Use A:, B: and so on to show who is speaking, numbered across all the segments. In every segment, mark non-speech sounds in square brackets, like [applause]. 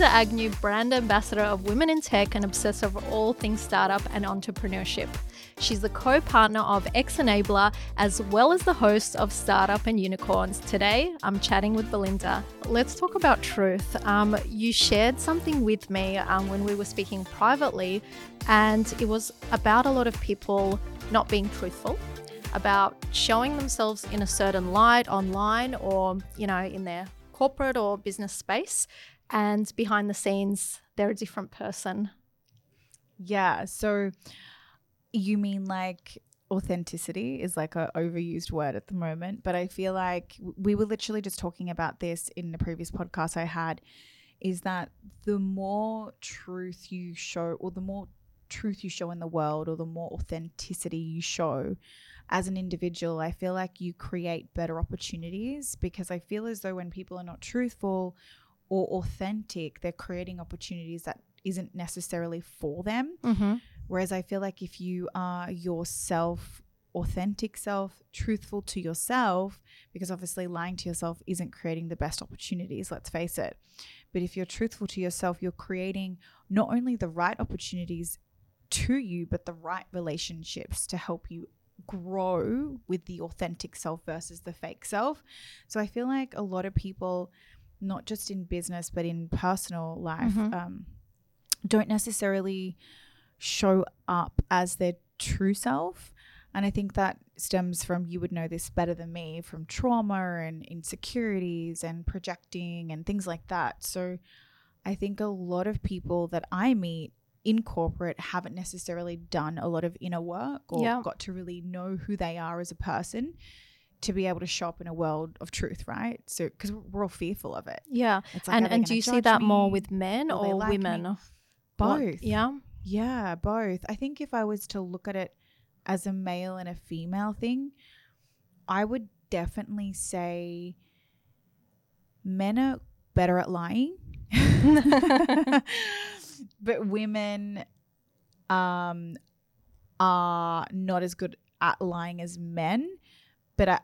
A: Belinda Agnew, brand ambassador of Women in Tech and obsessor of all things startup and entrepreneurship. She's the co partner of X Enabler as well as the host of Startup and Unicorns. Today, I'm chatting with Belinda. Let's talk about truth. Um, you shared something with me um, when we were speaking privately, and it was about a lot of people not being truthful about showing themselves in a certain light online or, you know, in their corporate or business space. And behind the scenes, they're a different person.
B: Yeah. So you mean like authenticity is like a overused word at the moment, but I feel like we were literally just talking about this in the previous podcast I had is that the more truth you show or the more truth you show in the world or the more authenticity you show as an individual, I feel like you create better opportunities because I feel as though when people are not truthful or authentic, they're creating opportunities that isn't necessarily for them.
A: Mm-hmm.
B: Whereas I feel like if you are yourself, authentic self, truthful to yourself, because obviously lying to yourself isn't creating the best opportunities, let's face it. But if you're truthful to yourself, you're creating not only the right opportunities to you, but the right relationships to help you grow with the authentic self versus the fake self. So I feel like a lot of people, not just in business, but in personal life,
A: Mhm.
B: um, don't necessarily show up as their true self. And I think that stems from, you would know this better than me, from trauma and insecurities and projecting and things like that. So I think a lot of people that I meet in corporate haven't necessarily done a lot of inner work or
A: Yeah.
B: got to really know who they are as a person to be able to show up in a world of truth, right? So, because we're all fearful of it.
A: Yeah.
B: It's like,
A: and and do you see that more with men
B: Will
A: or
B: like me?
A: women? What-
B: Both.
A: yeah.
B: Yeah, both. I think if I was to look at it as a male and a female thing, I would definitely say men are better at lying. [laughs] but women um are not as good at lying as men. But I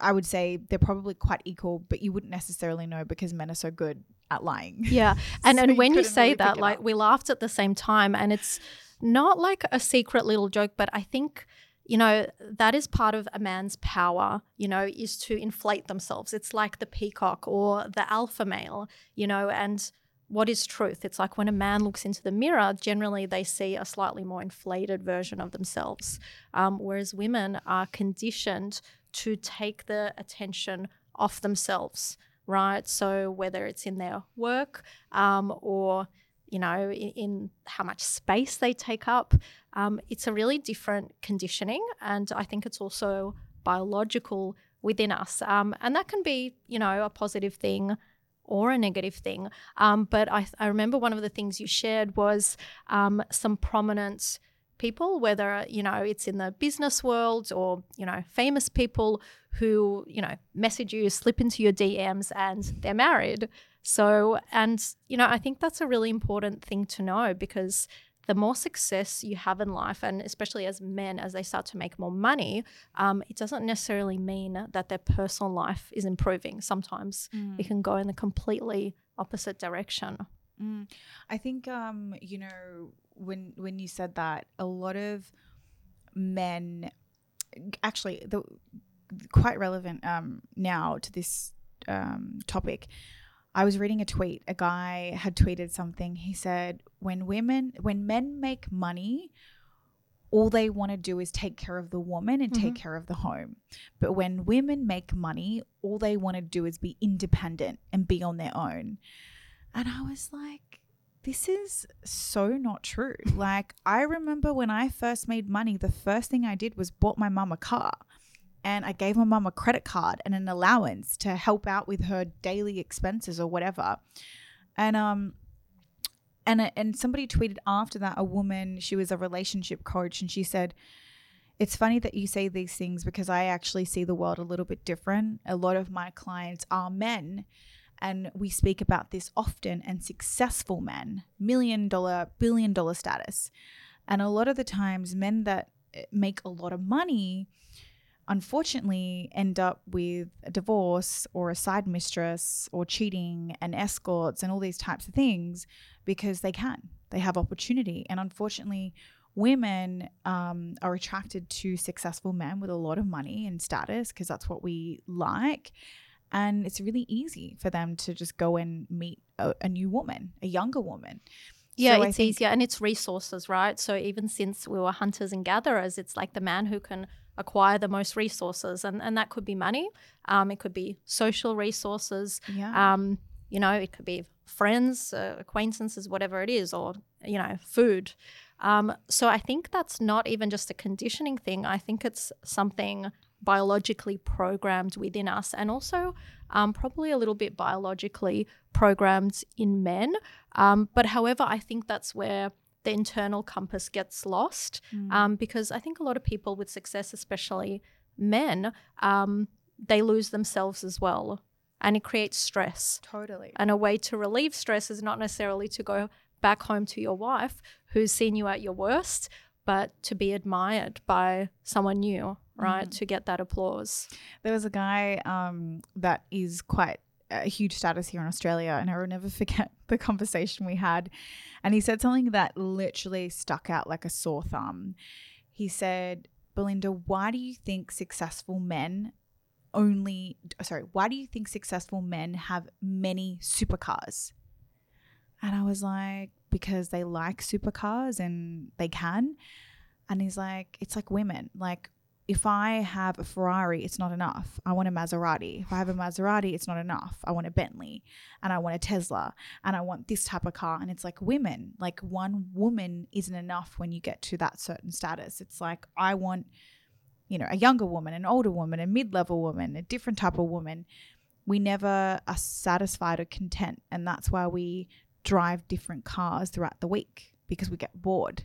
B: I would say they're probably quite equal, but you wouldn't necessarily know because men are so good at lying.
A: Yeah. [laughs] And
B: So
A: and
B: you
A: when you say
B: really
A: that, like we laughed at the same time, and it's not like a secret little joke, but I think you know that is part of a man's power. You know, is to inflate themselves. It's like the peacock or the alpha male. You know, and what is truth? It's like when a man looks into the mirror, generally they see a slightly more inflated version of themselves, um, whereas women are conditioned to take the attention off themselves right? So whether it's in their work um, or you know in, in how much space they take up, um, it's a really different conditioning, and I think it's also biological within us, um, and that can be you know a positive thing or a negative thing. Um, but I, I remember one of the things you shared was um, some prominent people, whether you know it's in the business world or you know famous people who you know message you, slip into your DMs, and they're married. So, and you know, I think that's a really important thing to know because the more success you have in life, and especially as men, as they start to make more money, um, it doesn't necessarily mean that their personal life is improving. Sometimes it can go in the completely opposite direction.
B: Mm. I think um, you know when when you said that a lot of men actually the quite relevant um, now to this um, topic. I was reading a tweet. A guy had tweeted something. He said, "When women, when men make money, all they want to do is take care of the woman and take care of the home. But when women make money, all they want to do is be independent and be on their own." And I was like, this is so not true. Like, I remember when I first made money, the first thing I did was bought my mum a car. And I gave my mum a credit card and an allowance to help out with her daily expenses or whatever. And um and and somebody tweeted after that a woman, she was a relationship coach and she said it's funny that you say these things because I actually see the world a little bit different. A lot of my clients are men and we speak about this often and successful men million dollar billion dollar status and a lot of the times men that eh, make a lot of money unfortunately end up with a divorce or a side mistress or cheating and escorts and all these types of things because they can. They have opportunity. And unfortunately, women um, are attracted to successful men with a lot of money and status because that's what we like. And it's really easy for them to just go and meet a, a new woman, a younger woman.
A: Yeah,
B: So
A: it's
B: think-
A: easier and it's resources, right? So even since we were hunters and gatherers, it's like the man who can acquire the most resources, and and that could be money, um, it could be social resources,
B: Yeah.
A: um, you know, it could be friends, uh, acquaintances, whatever it is, or you know, food. Um, so I think that's not even just a conditioning thing. I think it's something biologically programmed within us, and also um, probably a little bit biologically programmed in men. Um, but however, I think that's where the internal compass gets lost
B: Mm.
A: um, because I think a lot of people with success, especially men, um, they lose themselves as well. And it creates stress.
B: totally.
A: And a way to relieve stress is not necessarily to go back home to your wife who's seen you at your worst, but to be admired by someone new, right? To get that applause.
B: There was a guy um, that is quite a huge status here in Australia, and I will never [laughs] forget the conversation we had. And he said something that literally stuck out like a sore thumb. He said, Belinda, why do you think successful men only, sorry, why do you think successful men have many supercars? And I was like, because they like supercars and they can. And he's like, it's like women. Like, if I have a Ferrari, it's not enough. I want a Maserati. If I have a Maserati, it's not enough. I want a Bentley and I want a Tesla and I want this type of car. And it's like women, like one woman isn't enough when you get to that certain status. It's like, I want, you know, a younger woman, an older woman, a mid level woman, a different type of woman. We never are satisfied or content. And that's why we drive different cars throughout the week because we get bored.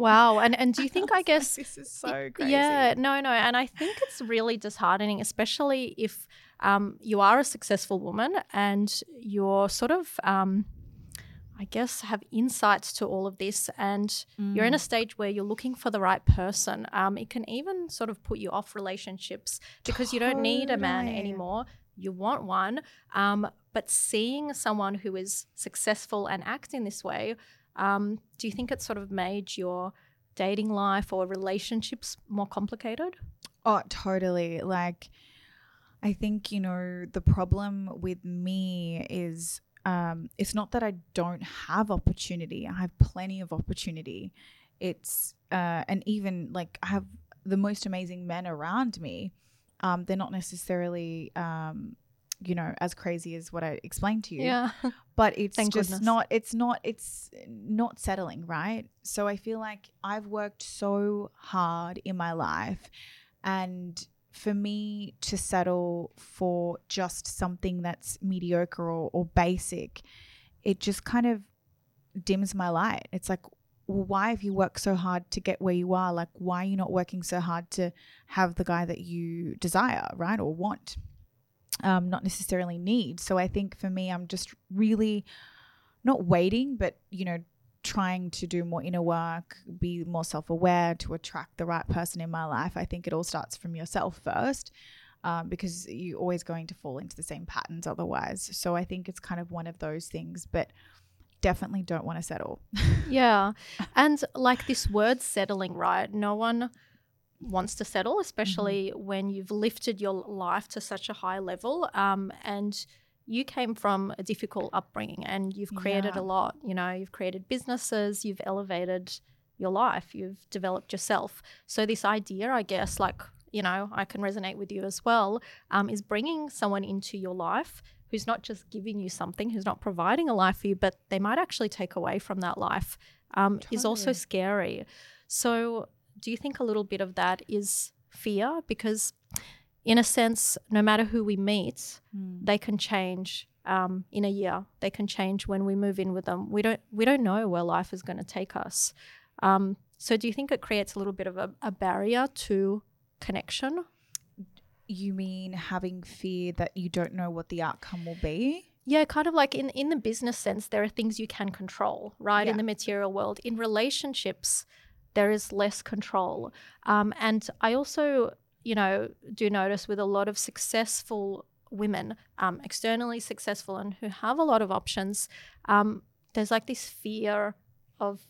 A: Wow. And and do you think I [laughs] guess
B: this is so crazy.
A: Yeah, no, no. And I think it's really disheartening, especially if um, you are a successful woman and you're sort of, um, I guess, have insights to all of this and you're in a stage where you're looking for the right person. Um, it can even sort of put you off relationships because you don't need a man anymore. You want one. Um, but seeing someone who is successful and act in this way, um, do you think it sort of made your dating life or relationships more complicated?
B: Oh, totally. Like, I think, you know, the problem with me is um, it's not that I don't have opportunity, I have plenty of opportunity. It's, uh, and even like, I have the most amazing men around me. Um, they're not necessarily, um, you know, as crazy as what I explained to you.
A: Yeah. [laughs]
B: but it's
A: Thank
B: just
A: goodness.
B: not it's not it's not settling right? So i feel like i've worked so hard in my life and for me to settle for just something that's mediocre or, or basic it just kind of dims my light. It's like well, why have you worked so hard to get where you are? Like why are you not working so hard to have the guy that you desire right or want um, not necessarily need. So I think for me, I'm just really not waiting, but you know, trying to do more inner work, be more self aware to attract the right person in my life. I think it all starts from yourself first. Um, because you're always going to fall into the same patterns otherwise. So I think it's kind of one of those things, but definitely don't want to settle. [laughs]
A: yeah. And like this word settling, right? No one wants to settle, especially when you've lifted your life to such a high level. Um, and you came from a difficult upbringing and you've created
B: Yeah.
A: a lot. You know, you've created businesses, you've elevated your life, you've developed yourself. So, this idea, I guess, like, you know, I can resonate with you as well, um, is bringing someone into your life who's not just giving you something, who's not providing a life for you, but they might actually take away from that life, um, is also scary. So, do you think a little bit of that is fear? Because, in a sense, no matter who we meet, they can change um, in a year. They can change when we move in with them. We don't we don't know where life is going to take us. Um, so, do you think it creates a little bit of a, a barrier to connection?
B: You mean having fear that you don't know what the outcome will be?
A: Yeah, kind of like in in the business sense, there are things you can control, right?
B: Yeah.
A: In the material world, in relationships, there is less control. Um, and I also you know, do notice with a lot of successful women, um, externally successful and who have a lot of options, um, there's like this fear of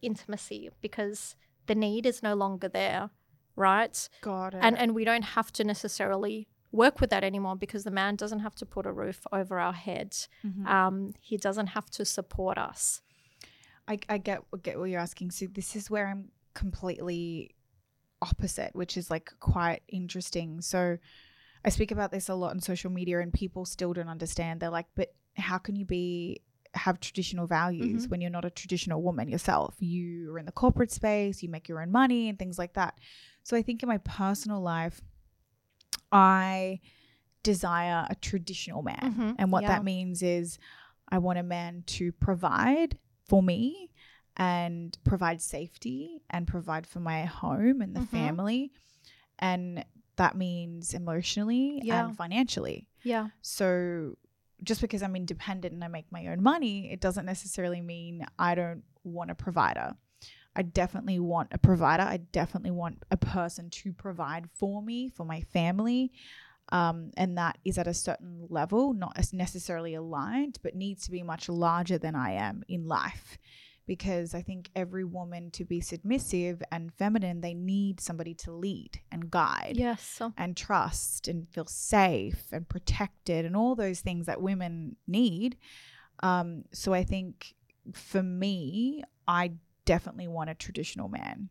A: intimacy because the need is no longer there, right?
B: Got it.
A: And and we don't have to necessarily work with that anymore because the man doesn't have to put a roof over our heads.
B: Mhm.
A: Um, he doesn't have to support us.
B: I, I get get what you're asking. So this is where I'm completely opposite, which is like quite interesting. So I speak about this a lot on social media, and people still don't understand. They're like, "But how can you be have traditional values
A: Mhm.
B: when you're not a traditional woman yourself? You are in the corporate space, you make your own money, and things like that." So I think in my personal life, I desire a traditional man.
A: Mhm,
B: And what
A: yeah.
B: that means is I want a man to provide for me and provide safety and provide for my home and the
A: Mhm.
B: family. And that means emotionally
A: Yeah.
B: and financially.
A: Yeah.
B: So just because I'm independent and I make my own money, it doesn't necessarily mean I don't want a provider. I definitely want a provider. I definitely want a person to provide for me, for my family. Um, and that is at a certain level, not as necessarily aligned, but needs to be much larger than I am in life. Because I think every woman to be submissive and feminine, they need somebody to lead and guide
A: Yes.
B: And trust and feel safe and protected and all those things that women need. Um, so I think for me, I definitely want a traditional man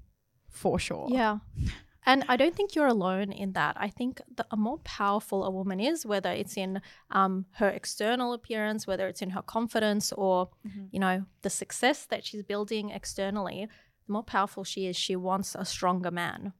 B: for sure.
A: yeah. [laughs] And I don't think you're alone in that. I think the a more powerful a woman is, whether it's in um, her external appearance, whether it's in her confidence, or
B: Mhm.
A: you know the success that she's building externally, the more powerful she is, she wants a stronger man,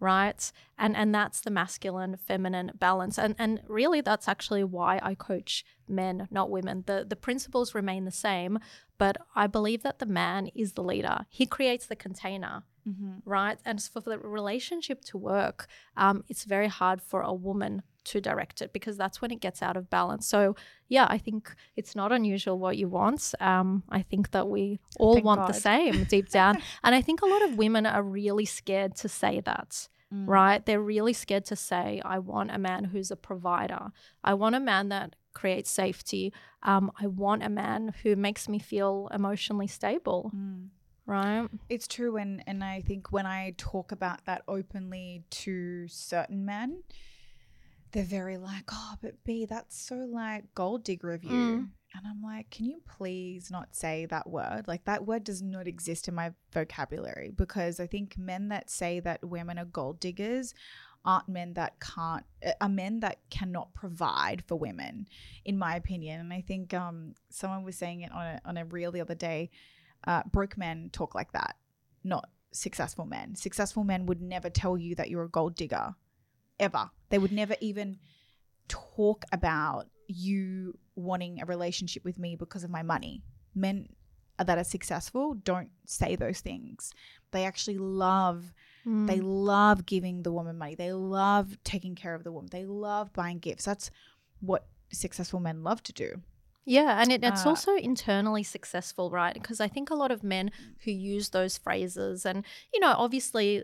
A: right? And and that's the masculine feminine balance. And and really, that's actually why I coach men, not women. the The principles remain the same, but I believe that the man is the leader. He creates the container
B: Mhm.
A: right? And for the relationship to work, um, it's very hard for a woman to direct it because that's when it gets out of balance. So, yeah, I think it's not unusual what you want. Um, I think that we all
B: Thank
A: want the same deep [laughs] down. and I think a lot of women are really scared to say that.
B: Mm.
A: Right? They're really scared to say, I want a man who's a provider. I want a man that creates safety. Um, I want a man who makes me feel emotionally stable.
B: Mm.
A: Right?
B: It's true, and and I think when I talk about that openly to certain men, they're very like, "Oh, but B, that's so like gold digger of you,"
A: Mm.
B: and I'm like, "Can you please not say that word? Like that word does not exist in my vocabulary because I think men that say that women are gold diggers." Aren't men that can't uh, are men that cannot provide for women, in my opinion. And I think um, someone was saying it on a, on a reel the other day uh, broke men talk like that, not successful men. Successful men would never tell you that you're a gold digger, ever. They would never even talk about you wanting a relationship with me because of my money. Men that are successful don't say those things. They actually love they
A: Mm.
B: love giving the woman money. They love taking care of the woman. They love buying gifts. That's what successful men love to do.
A: Yeah, and it, it's
B: Uh,
A: also internally successful, right? Because I think a lot of men who use those phrases, and you know, obviously,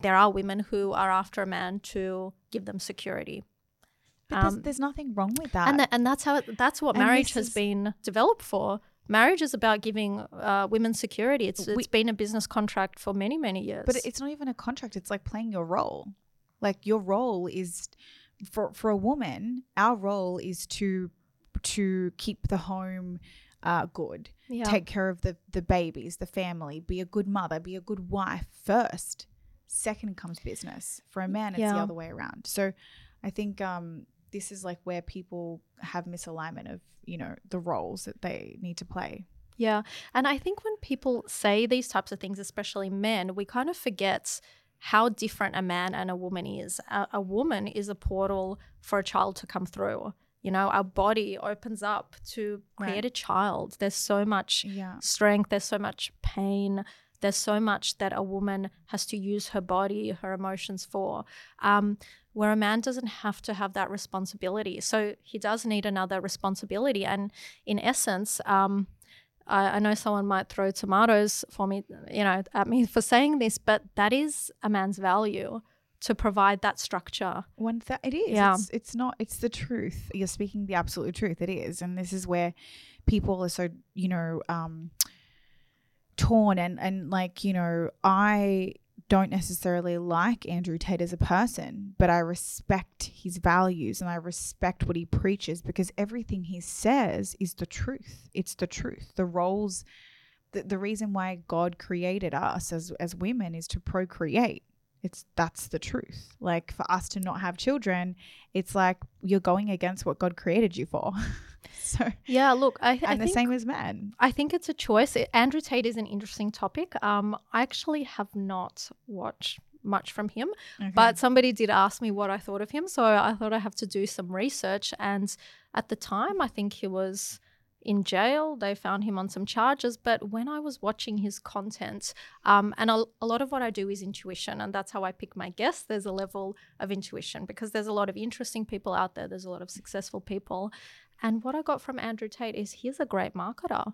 A: there are women who are after a man to give them security,
B: But there's,
A: Um,
B: there's nothing wrong with that.
A: and tha- and that's how it, that's what
B: And
A: marriage has
B: is-
A: been developed for. Marriage is about giving uh, women security. It's
B: We-
A: it's been a business contract for many many years.
B: But it's not even a contract. It's like playing your role. Like your role is for for a woman, our role is to to keep the home uh, good,
A: yeah.
B: take care of the the babies, the family, be a good mother, be a good wife first. Second comes business. For a man, it's the other way around. So, I think um, this is like where people have misalignment of you know the roles that they need to play.
A: Yeah. And I think when people say these types of things, especially men, we kind of forget how different a man and a woman is. A, a woman is a portal for a child to come through. You know, our body opens up to create
B: Right.
A: a child. There's so much
B: Yeah.
A: strength, there's so much pain, there's so much that a woman has to use her body, her emotions for. Um, where a man doesn't have to have that responsibility. So he does need another responsibility. And in essence, um, I, I know someone might throw tomatoes for me, you know, at me [laughs] for saying this, but that is a man's value, to provide that structure.
B: One th- it is.
A: Yeah.
B: It's, it's not. It's the truth. You're speaking the absolute truth. It is, and this is where people are so you know um, torn and and like you know I don't necessarily like Andrew Tate as a person, but I respect his values and I respect what he preaches because everything he says is the truth. It's the truth. The roles, the, the reason why God created us as as women is to procreate. It's that's the truth. Like for us to not have children, it's like you're going against what God created you for. [laughs] so
A: Yeah, look, I, I
B: and the
A: think
B: same as men.
A: I think it's a choice. Andrew Tate is an interesting topic. Um, I actually have not watched much from him,
B: Okay.
A: but somebody did ask me what I thought of him, so I thought I have to do some research. And at the time, I think he was in jail. They found him on some charges. But when I was watching his content, um, and a, a lot of what I do is intuition, and that's how I pick my guests. There's a level of intuition because there's a lot of interesting people out there. There's a lot of successful people. And what I got from Andrew Tate is he's a great marketer.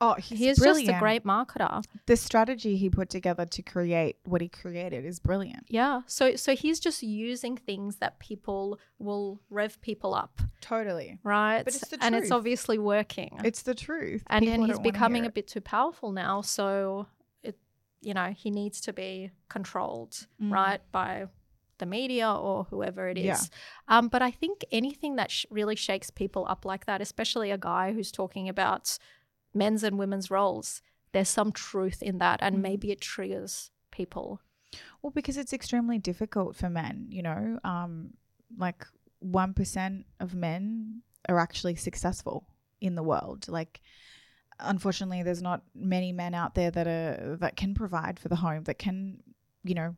B: Oh, he's,
A: He's just a great marketer.
B: the strategy he put together to create what he created is brilliant.
A: Yeah. So so he's just using things that people will rev people up,
B: Totally.
A: right?
B: But it's the
A: and it's obviously working.
B: It's the truth.
A: and
B: People
A: and he's becoming a bit too powerful now, so it you know, he needs to be controlled,
B: Mm.
A: right, by the media or whoever it is.
B: Yeah.
A: Um, but I think anything that sh- really shakes people up like that, especially a guy who's talking about men's and women's roles, there's some truth in that, and
B: Mm.
A: maybe it triggers people.
B: Well, because it's extremely difficult for men, you know, um, like 1% of men are actually successful in the world. Like, unfortunately, there's not many men out there that are, that can provide for the home, that can, you know,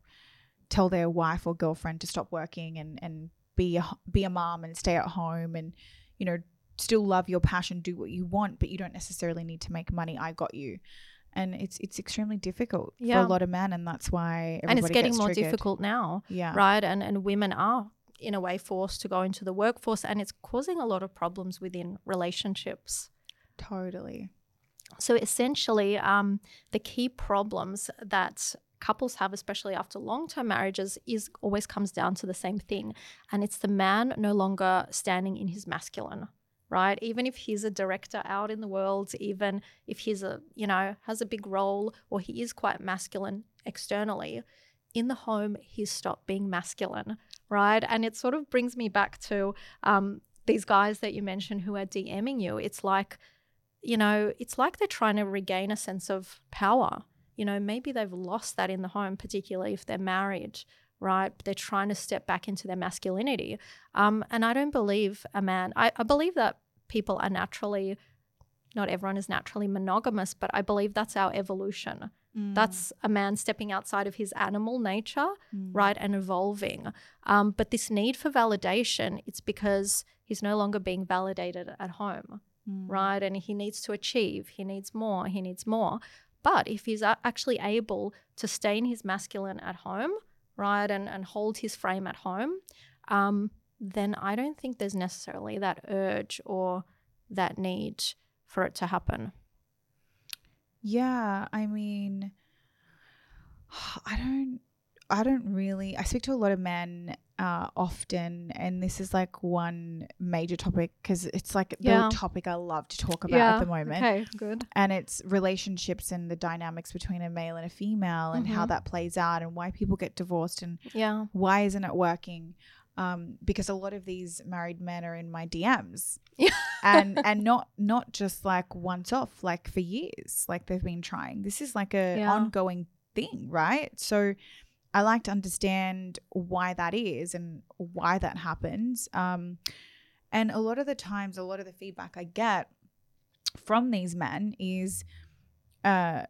B: tell their wife or girlfriend to stop working and, and be a, be a mom and stay at home and, you know, still love your passion, do what you want, but you don't necessarily need to make money. I got you. And it's it's extremely difficult for a lot of men, and that's why
A: and it's getting more
B: triggered.
A: difficult now.
B: Yeah.
A: right? And and women are in a way forced to go into the workforce, and it's causing a lot of problems within relationships.
B: Totally.
A: So essentially, um, the key problems that couples have, especially after long-term marriages, is always comes down to the same thing, and it's the man no longer standing in his masculine. Right, even if he's a director out in the world, even if he's a you know has a big role or he is quite masculine externally, in the home he's stopped being masculine, right? And it sort of brings me back to um, these guys that you mentioned who are DMing you. It's like, you know, it's like they're trying to regain a sense of power. You know, maybe they've lost that in the home, particularly if they're married, right? They're trying to step back into their masculinity. Um, and I don't believe a man, I, I believe that people are naturally, not everyone is naturally monogamous, but I believe that's our evolution.
B: Mm.
A: That's a man stepping outside of his animal nature,
B: Mm.
A: right, and evolving. Um, but this need for validation, it's because he's no longer being validated at home,
B: Mm.
A: right? And he needs to achieve, he needs more, he needs more. But if he's actually able to stay in his masculine at home, right, and, and hold his frame at home, um, then I don't think there's necessarily that urge or that need for it to happen.
B: Yeah, I mean, [sighs] I don't, I don't really. I speak to a lot of men uh, often, and this is like one major topic because it's like
A: Yeah.
B: the topic I love to talk about at the moment.
A: Okay, good.
B: And it's relationships and the dynamics between a male and a female, and how
A: Mhm.
B: that plays out, and why people get divorced, and
A: Yeah.
B: why isn't it working? Um, because a lot of these married men are in my DMs, and [laughs] and not not just like once off, like for years, like they've been trying. This is like a
A: Yeah.
B: ongoing thing, right? So I like to understand why that is and why that happens. Um, and a lot of the times, a lot of the feedback I get from these men is, uh,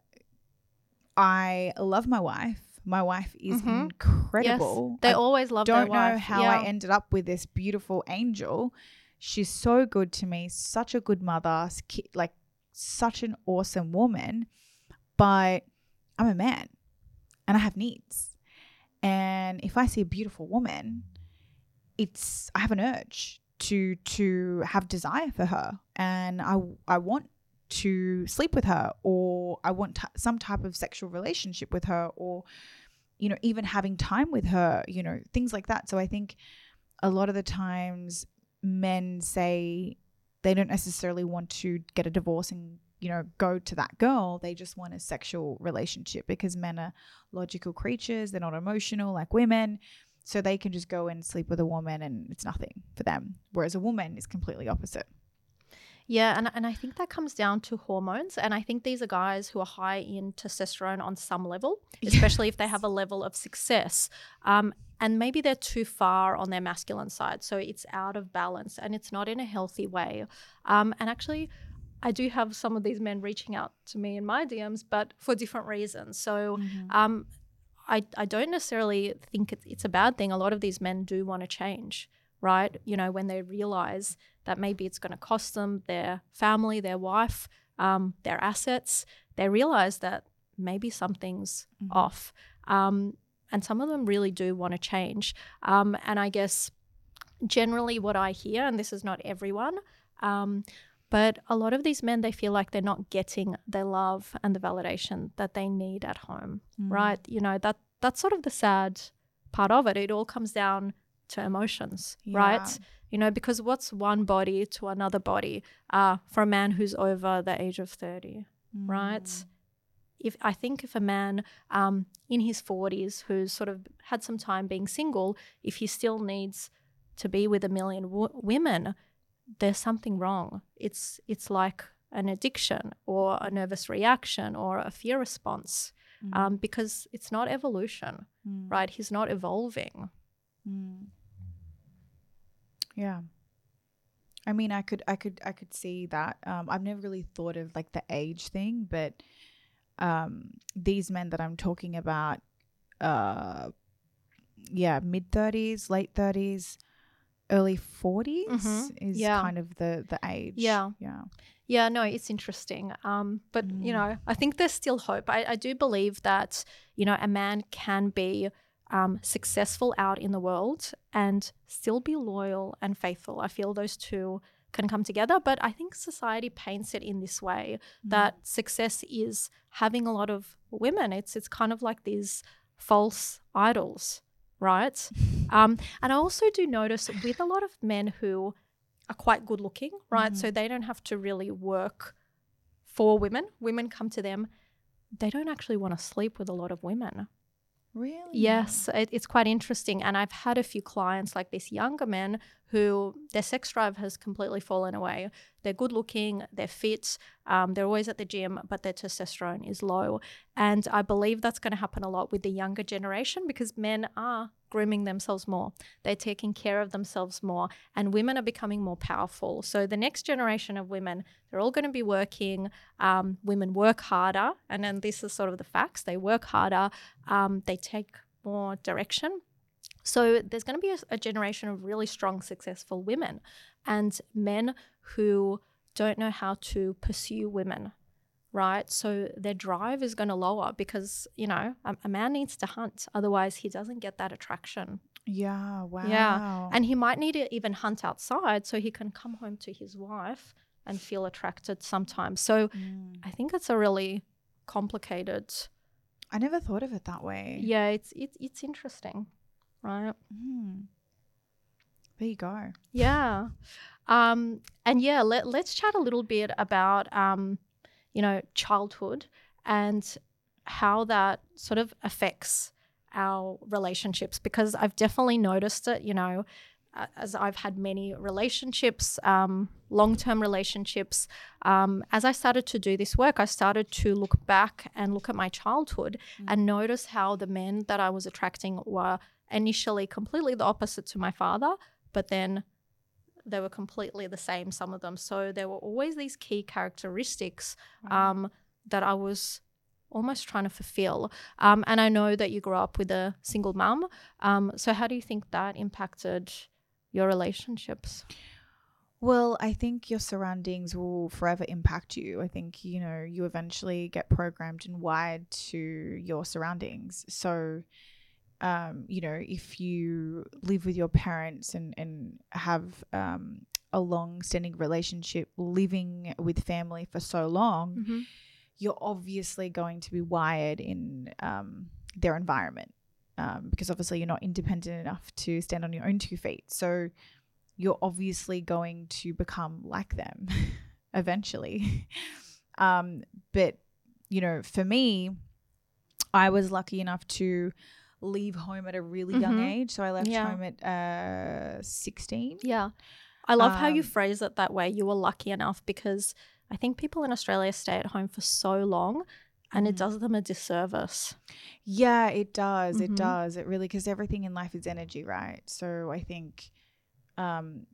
B: I love my wife. My wife is
A: Mhm.
B: incredible.
A: Yes, they
B: I
A: always love
B: don't
A: their wife.
B: know how
A: yeah.
B: I ended up with this beautiful angel. She's so good to me, such a good mother, like such an awesome woman. But I'm a man and I have needs. And if I see a beautiful woman, it's I have an urge to to have desire for her and I I want to sleep with her or I want t- some type of sexual relationship with her or you know, even having time with her, you know, things like that. So I think a lot of the times men say they don't necessarily want to get a divorce and you know go to that girl. They just want a sexual relationship because men are logical creatures. They're not emotional like women. So they can just go and sleep with a woman and it's nothing for them. Whereas a woman is completely opposite
A: Yeah, and, and I think that comes down to hormones. And I think these are guys who are high in testosterone on some level, [laughs] especially if they have a level of success. Um, and maybe they're too far on their masculine side. So it's out of balance and it's not in a healthy way. Um, and actually, I do have some of these men reaching out to me in my DMs, but for different reasons. So um, I, I don't necessarily think it's, it's a bad thing. A lot of these men do want to change, right? You know, when they realize that maybe it's going to cost them their family, their wife, um, their assets, they realize that maybe something's off. Um, and some of them really do want to change. Um, and I guess generally what I hear, and this is not everyone, um, but a lot of these men, they feel like they're not getting the love and the validation that they need at home, right? You know, that that's sort of the sad part of it. It all comes down to emotions,
B: Yeah.
A: right? You know, because what's one body to another body uh, for a man who's over the age of 30, right? If I think if a man um, in his 40s who's sort of had some time being single, if he still needs to be with a million w- women, there's something wrong. It's it's like an addiction or a nervous reaction or a fear response um, because it's not evolution, right? He's not evolving.
B: Yeah. I mean, I could, I could, I could see that. Um, I've never really thought of like the age thing, but um, these men that I'm talking about, uh, yeah, mid thirties, late thirties, early 40s
A: Mhm.
B: is
A: Yeah.
B: kind of the the age.
A: Yeah.
B: yeah,
A: Yeah, no, it's interesting. Um, but you know, I think there's still hope. I, I do believe that you know a man can be um, successful out in the world and still be loyal and faithful. I feel those two can come together. But I think society paints it in this way that success is having a lot of women. It's it's kind of like these false idols, right? [laughs] um, and I also do notice with a lot of men who are quite good looking, right? So they don't have to really work for women. Women come to them. They don't actually want to sleep with a lot of women.
B: Really.
A: Yes, it, it's quite interesting. And I've had a few clients like this younger men who their sex drive has completely fallen away. They're good looking, they're fit, um, they're always at the gym, but their testosterone is low. And I believe that's going to happen a lot with the younger generation because men are grooming themselves more. They're taking care of themselves more, and women are becoming more powerful. So the next generation of women, they're all going to be working. Um, women work harder, and then this is sort of the facts. They work harder. Um, they take more direction. So there's going to be a, a generation of really strong, successful women, and men who don't know how to pursue women. Right. So their drive is going to lower because, you know, a, a man needs to hunt. Otherwise, he doesn't get that attraction.
B: Yeah. Wow.
A: Yeah. And he might need to even hunt outside so he can come home to his wife and feel attracted sometimes. So
B: Mm.
A: I think it's a really complicated.
B: I never thought of it that way.
A: Yeah, it's it's it's interesting, right?
B: Mm. There you go.
A: Yeah. Um, and yeah, let, let's chat a little bit about, um, you know, childhood and how that sort of affects our relationships because I've definitely noticed it, you know, as I've had many relationships, um, long term relationships. Um, as I started to do this work, I started to look back and look at my childhood and notice how the men that I was attracting were initially completely the opposite to my father, but then they were completely the same, some of them. So there were always these key characteristics um, that I was almost trying to fulfill. Um, and I know that you grew up with a single mum. Um, so how do you think that impacted your relationships?
B: Well, I think your surroundings will forever impact you. I think, you know, you eventually get programmed and wired to your surroundings. So, um, you know, if you live with your parents and, and have um, a long standing relationship, living with family for so long, you're obviously going to be wired in um, their environment. um, because obviously you're not independent enough to stand on your own two feet. So you're obviously going to become like them [laughs] eventually. um, but, you know, for me, I was lucky enough to leave home at a really young
A: Mhm.
B: age. So I left
A: Yeah.
B: home at uh, 16.
A: Yeah. I love how you
B: Um,
A: phrase it that way. You were lucky enough because I think people in Australia stay at home for so long and it
B: Mhm.
A: does them a disservice.
B: Yeah, it does. It
A: Mhm.
B: does. It really because everything in life is energy, right? So I think um,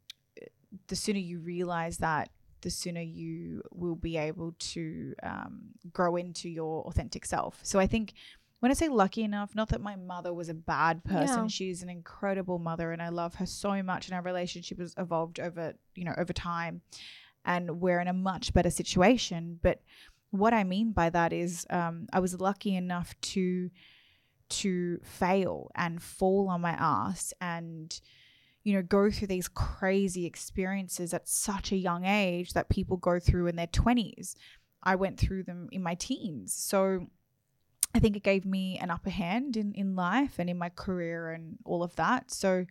B: the sooner you realize that, the sooner you will be able to um, grow into your authentic self. So I think when I say lucky enough, not that my mother was a bad person.
A: Yeah.
B: She's an incredible mother, and I love her so much. And our relationship has evolved over, you know, over time, and we're in a much better situation. But what I mean by that is, um, I was lucky enough to to fail and fall on my ass and you know go through these crazy experiences at such a young age that people go through in their 20s i went through them in my teens so i think it gave me an upper hand in in life and in my career and all of that. So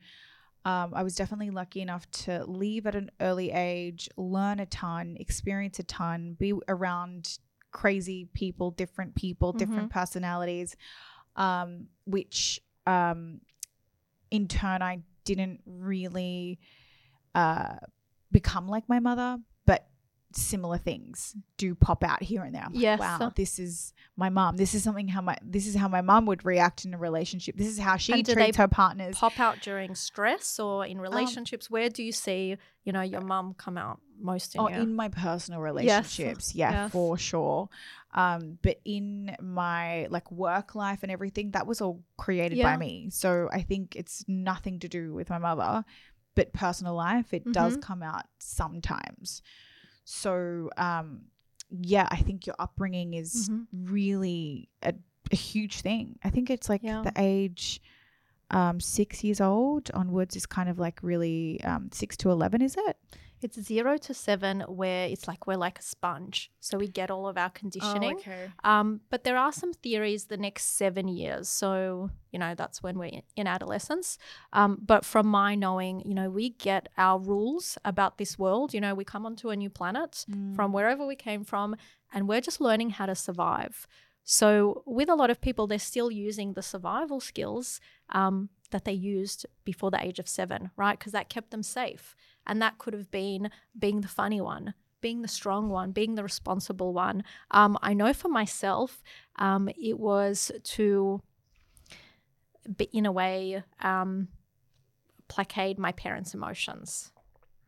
B: um, I was definitely lucky enough to leave at an early age, learn a ton, experience a ton, be around crazy people, different people, different personalities, um, which um, in turn I didn't really uh, become like my mother, similar things do pop out here and there. I'm like,
A: Yes.
B: wow, this is my mom. This is something how my this is how my mom would react in a relationship. This is how she
A: And
B: treats her partners.
A: Pop out during stress or
B: Um,
A: in relationships? Where do you see, you know, your mom come out most in
B: Oh, in my personal
A: Yes.
B: relationships, yeah,
A: Yes.
B: for sure. Um, but in my like work life and everything, that was all created by me. So I think it's nothing to do with my mother, but personal life, it does
A: Mhm.
B: come out sometimes. So um, yeah, I think your upbringing is
A: Mhm.
B: really a, a huge thing. I think it's like
A: Yeah.
B: the age um, six years old onwards is kind of like really um, six to eleven, is it?
A: It's zero to seven, where it's like we're like a sponge. So we get all of our conditioning.
B: Oh, okay.
A: Um, but there are some theories the next seven years. So, you know, that's when we're in adolescence. Um, but from my knowing, you know, we get our rules about this world. You know, we come onto a new planet
B: Mm.
A: from wherever we came from, and we're just learning how to survive. So, with a lot of people, they're still using the survival skills um, that they used before the age of seven, right? Because that kept them safe. And that could have been being the funny one, being the strong one, being the responsible one. Um, I know for myself, um, it was to, be, in a way, um, placate my parents' emotions,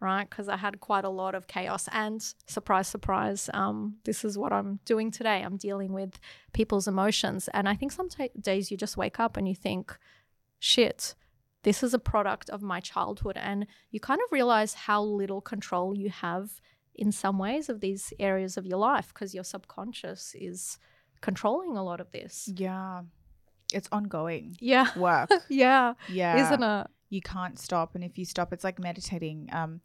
A: right? Because I had quite a lot of chaos. And surprise, surprise, um, this is what I'm doing today. I'm dealing with people's emotions. And I think some ta days you just wake up and you think, shit, this is a product of my childhood. And you kind of realize how little control you have in some ways of these areas of your life because your subconscious is controlling a lot of this.
B: Yeah. It's ongoing
A: Yeah. [laughs]
B: work.
A: Yeah.
B: Yeah.
A: Isn't it?
B: You can't stop. And if you stop, it's like meditating. Um,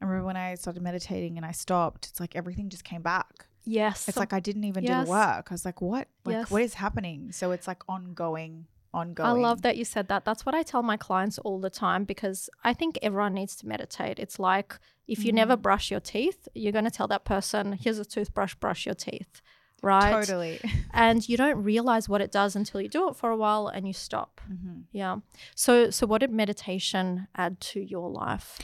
B: I remember when I started meditating and I stopped, it's like everything just came back.
A: Yes.
B: It's like I didn't even do the work. I was like, what? Like,
A: Yes.
B: what is happening? So it's like ongoing, ongoing.
A: I love that you said that. That's what I tell my clients all the time because I think everyone needs to meditate. It's like if you never
B: Mm.
A: brush your teeth, you're going to tell that person, here's a toothbrush, brush your teeth. Right.
B: Totally. [laughs]
A: And you don't realize what it does until you do it for a while and you stop.
B: hmm
A: Yeah. So, so what did meditation add to your life?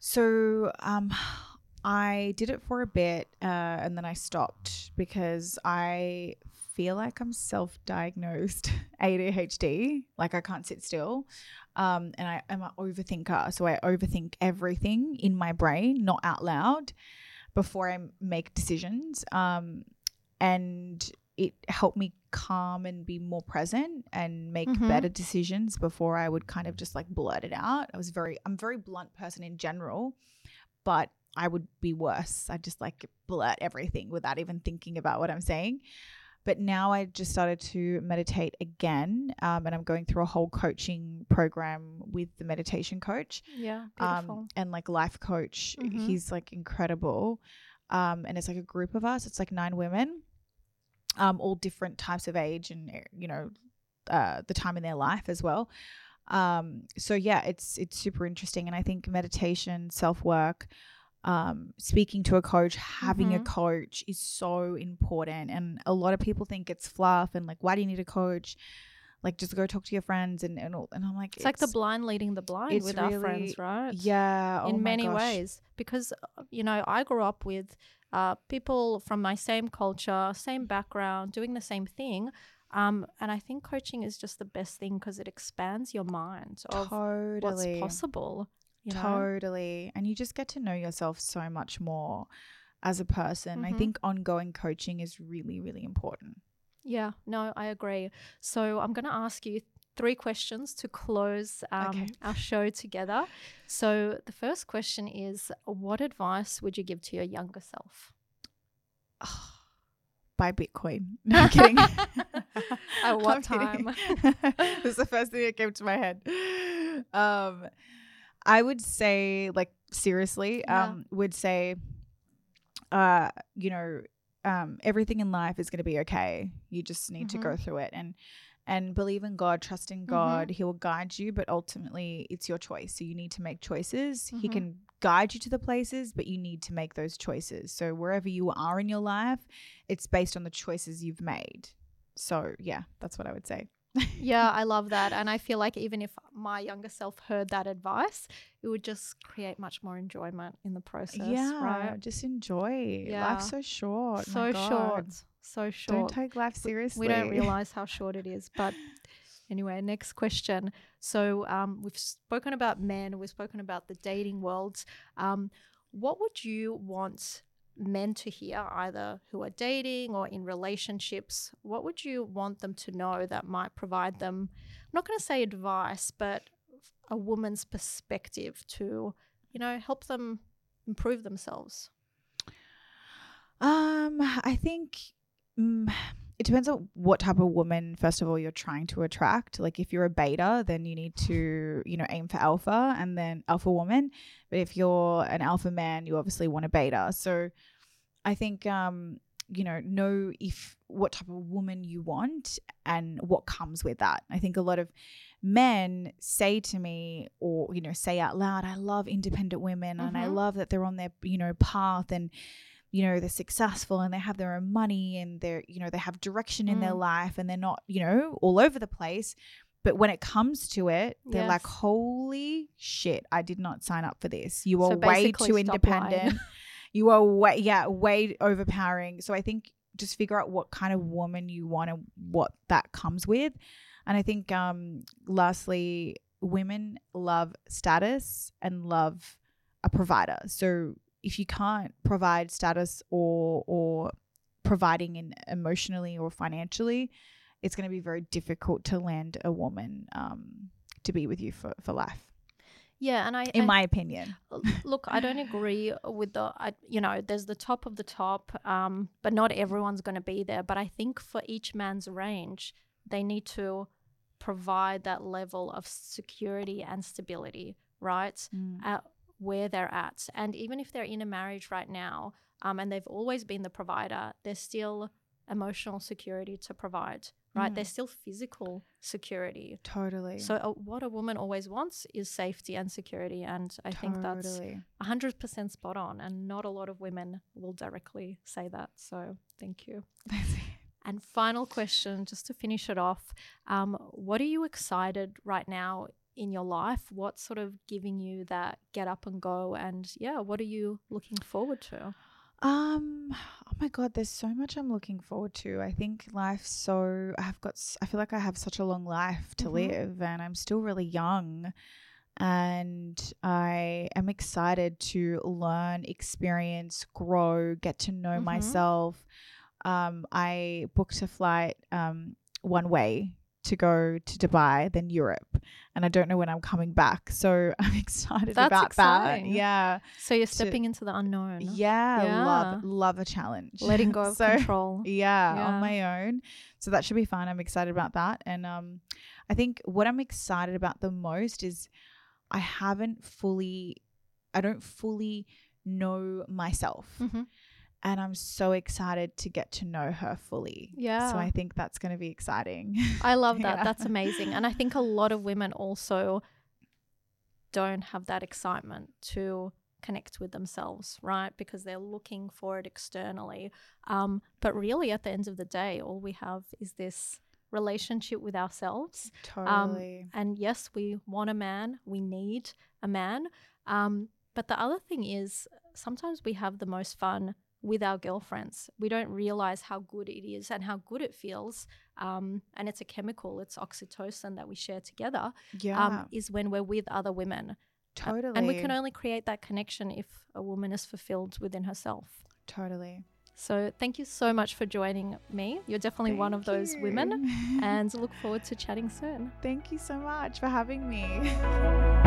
B: So um, [sighs] I did it for a bit uh, and then I stopped because I feel like I'm self diagnosed ADHD. [laughs] Like I can't sit still. Um, and I am an overthinker. So I overthink everything in my brain, not out loud, before I make decisions. Um, and it helped me calm and be more present and make
A: Mhm.
B: better decisions before I would kind of just like blurt it out. I was very, I'm a very blunt person in general, but I would be worse. I just like blurt everything without even thinking about what I'm saying. But now I just started to meditate again, um, and I'm going through a whole coaching program with the meditation coach
A: Yeah. Beautiful.
B: um, and like life coach.
A: Mhm.
B: He's like incredible. Um, and it's like a group of us. It's like nine women, um, all different types of age and eh, you know uh, the time in their life as well. Um, so yeah, it's it's super interesting, and I think meditation, self work, um, speaking to a coach, having a
A: Mhm.
B: coach is so important. And a lot of people think it's fluff and like, why do you need a coach? Like, just go talk to your friends and and, all, and I'm like,
A: It's, like the blind leading the blind
B: it's
A: with our friends, right?
B: yeah, oh
A: in many
B: gosh.
A: ways because uh, you know i grew up with uh, people from my same culture same background doing the same thing um, and i think coaching is just the best thing because it expands your mind of
B: totally,
A: what's possible you know?
B: Totally. And you just get to know yourself so much more as a person. I
A: Mhm.
B: think ongoing coaching is really, really important.
A: yeah no i agree so i'm going to ask you three questions to close um,
B: Okay.
A: our show together so the first question is what advice would you give to your younger self [sighs]
B: Buy Bitcoin. [laughs] No, I'm kidding. [laughs]
A: At [laughs] what
B: I'm kidding. That's the first thing that came to my head. Um, I would say, like, seriously,
A: Yeah.
B: um, would say, uh, you know, um, everything in life is going to be okay. You just need to
A: Mhm.
B: go through it and and believe in God, trust in God. He will guide you, but ultimately it's your choice. So you need to make choices. He
A: Mhm.
B: can guide you to the places, but you need to make those choices. So wherever you are in your life, it's based on the choices you've made. So yeah, that's what I would say.
A: Yeah, [laughs] I love that. And I feel like even if my younger self heard that advice, it would just create much more enjoyment in the process.
B: yeah,
A: Right.
B: just enjoy.
A: Yeah.
B: Life's so short.
A: So short. So short.
B: Don't take life seriously.
A: we don't realize how [laughs] short it is. But anyway, next question. So um, we've spoken about men, we've spoken about the dating world. Um, what would you want men to hear, either who are dating or in relationships? What would you want them to know that might provide them, I'm not going to say advice, but a woman's perspective to, you know, help them improve themselves?
B: Um, I think mm, it depends on what type of woman. First of all, you're trying to attract. Like, if you're a beta, then you need to, you know, aim for alpha, and then alpha woman. But if you're an alpha man, you obviously want a beta. So, I think, um, you know, know if what type of woman you want and what comes with that. I think a lot of men say to me, or you know, say out loud, "I love independent women, and I
A: Mhm.
B: love that they're on their, you know, path and." You know they're successful and they have their own money and they're you know they have direction in their
A: Mm.
B: life and they're not you know all over the place. But when it comes to it they're like holy shit i did not sign up for this. You
A: So
B: are way too independent. [laughs] You are way yeah way overpowering. So i think just figure out what kind of woman you want and what that comes with. And i think um lastly women love status and love a provider. So if you can't provide status or or providing in emotionally or financially it's going to be very difficult to land a woman um, to be with you for, for life.
A: Yeah, and I,
B: in
A: I
B: my opinion.
A: look i don't agree with the I, you know there's the top of the top um, but not everyone's going to be there. But i think for each man's range they need to provide that level of security and stability right? At where they're at. And even if they're in a marriage right now um, and they've always been the provider there's still emotional security to provide right?
B: Mm.
A: there's still physical security.
B: Totally.
A: So uh, what a woman always wants is safety and security and i think that's
B: Totally.
A: 100% spot on and not a lot of women will directly say that. So thank you. [laughs] And final question just to finish it off um, what are you excited right now in your life what's sort of giving you that get up and go and yeah what are you looking forward to
B: Um, oh my god, there's so much I'm looking forward to. I think life's so I've got I feel like I have such a long life to
A: Mhm.
B: live and I'm still really young and I am excited to learn, experience, grow, get to know
A: Mhm.
B: myself. Um, I booked a flight um one way to go to Dubai, then Europe, and I don't know when I'm coming back. So [laughs] I'm excited
A: That's
B: about that. Yeah.
A: so you're
B: To-
A: stepping into the unknown
B: Yeah,
A: Yeah.
B: love love a challenge.
A: letting go [laughs] of
B: so,
A: control
B: Yeah,
A: Yeah.
B: on my own. So that should be fun. I'm excited about that. And um I think what I'm excited about the most is I haven't fully I don't fully know myself.
A: Mhm.
B: And I'm so excited to get to know her fully.
A: Yeah.
B: So I think that's going to be exciting.
A: I love [laughs] that.
B: Yeah.
A: That's amazing. And I think a lot of women [laughs] also don't have that excitement to connect with themselves, right? Because they're looking for it externally. Um, but really, at the end of the day, all we have is this relationship with ourselves.
B: totally.
A: And yes, we want a man, we need a man. Um, but the other thing is, sometimes we have the most fun with our girlfriends. We don't realize how good it is and how good it feels. Um, and it's a chemical, it's oxytocin that we share together,
B: yeah.
A: um, is when we're with other women.
B: totally.
A: And we can only create that connection if a woman is fulfilled within herself.
B: totally.
A: So thank you so much for joining me. You're definitely one of
B: Thank
A: those women. [laughs] And look forward to chatting soon.
B: Thank you so much for having me. [laughs]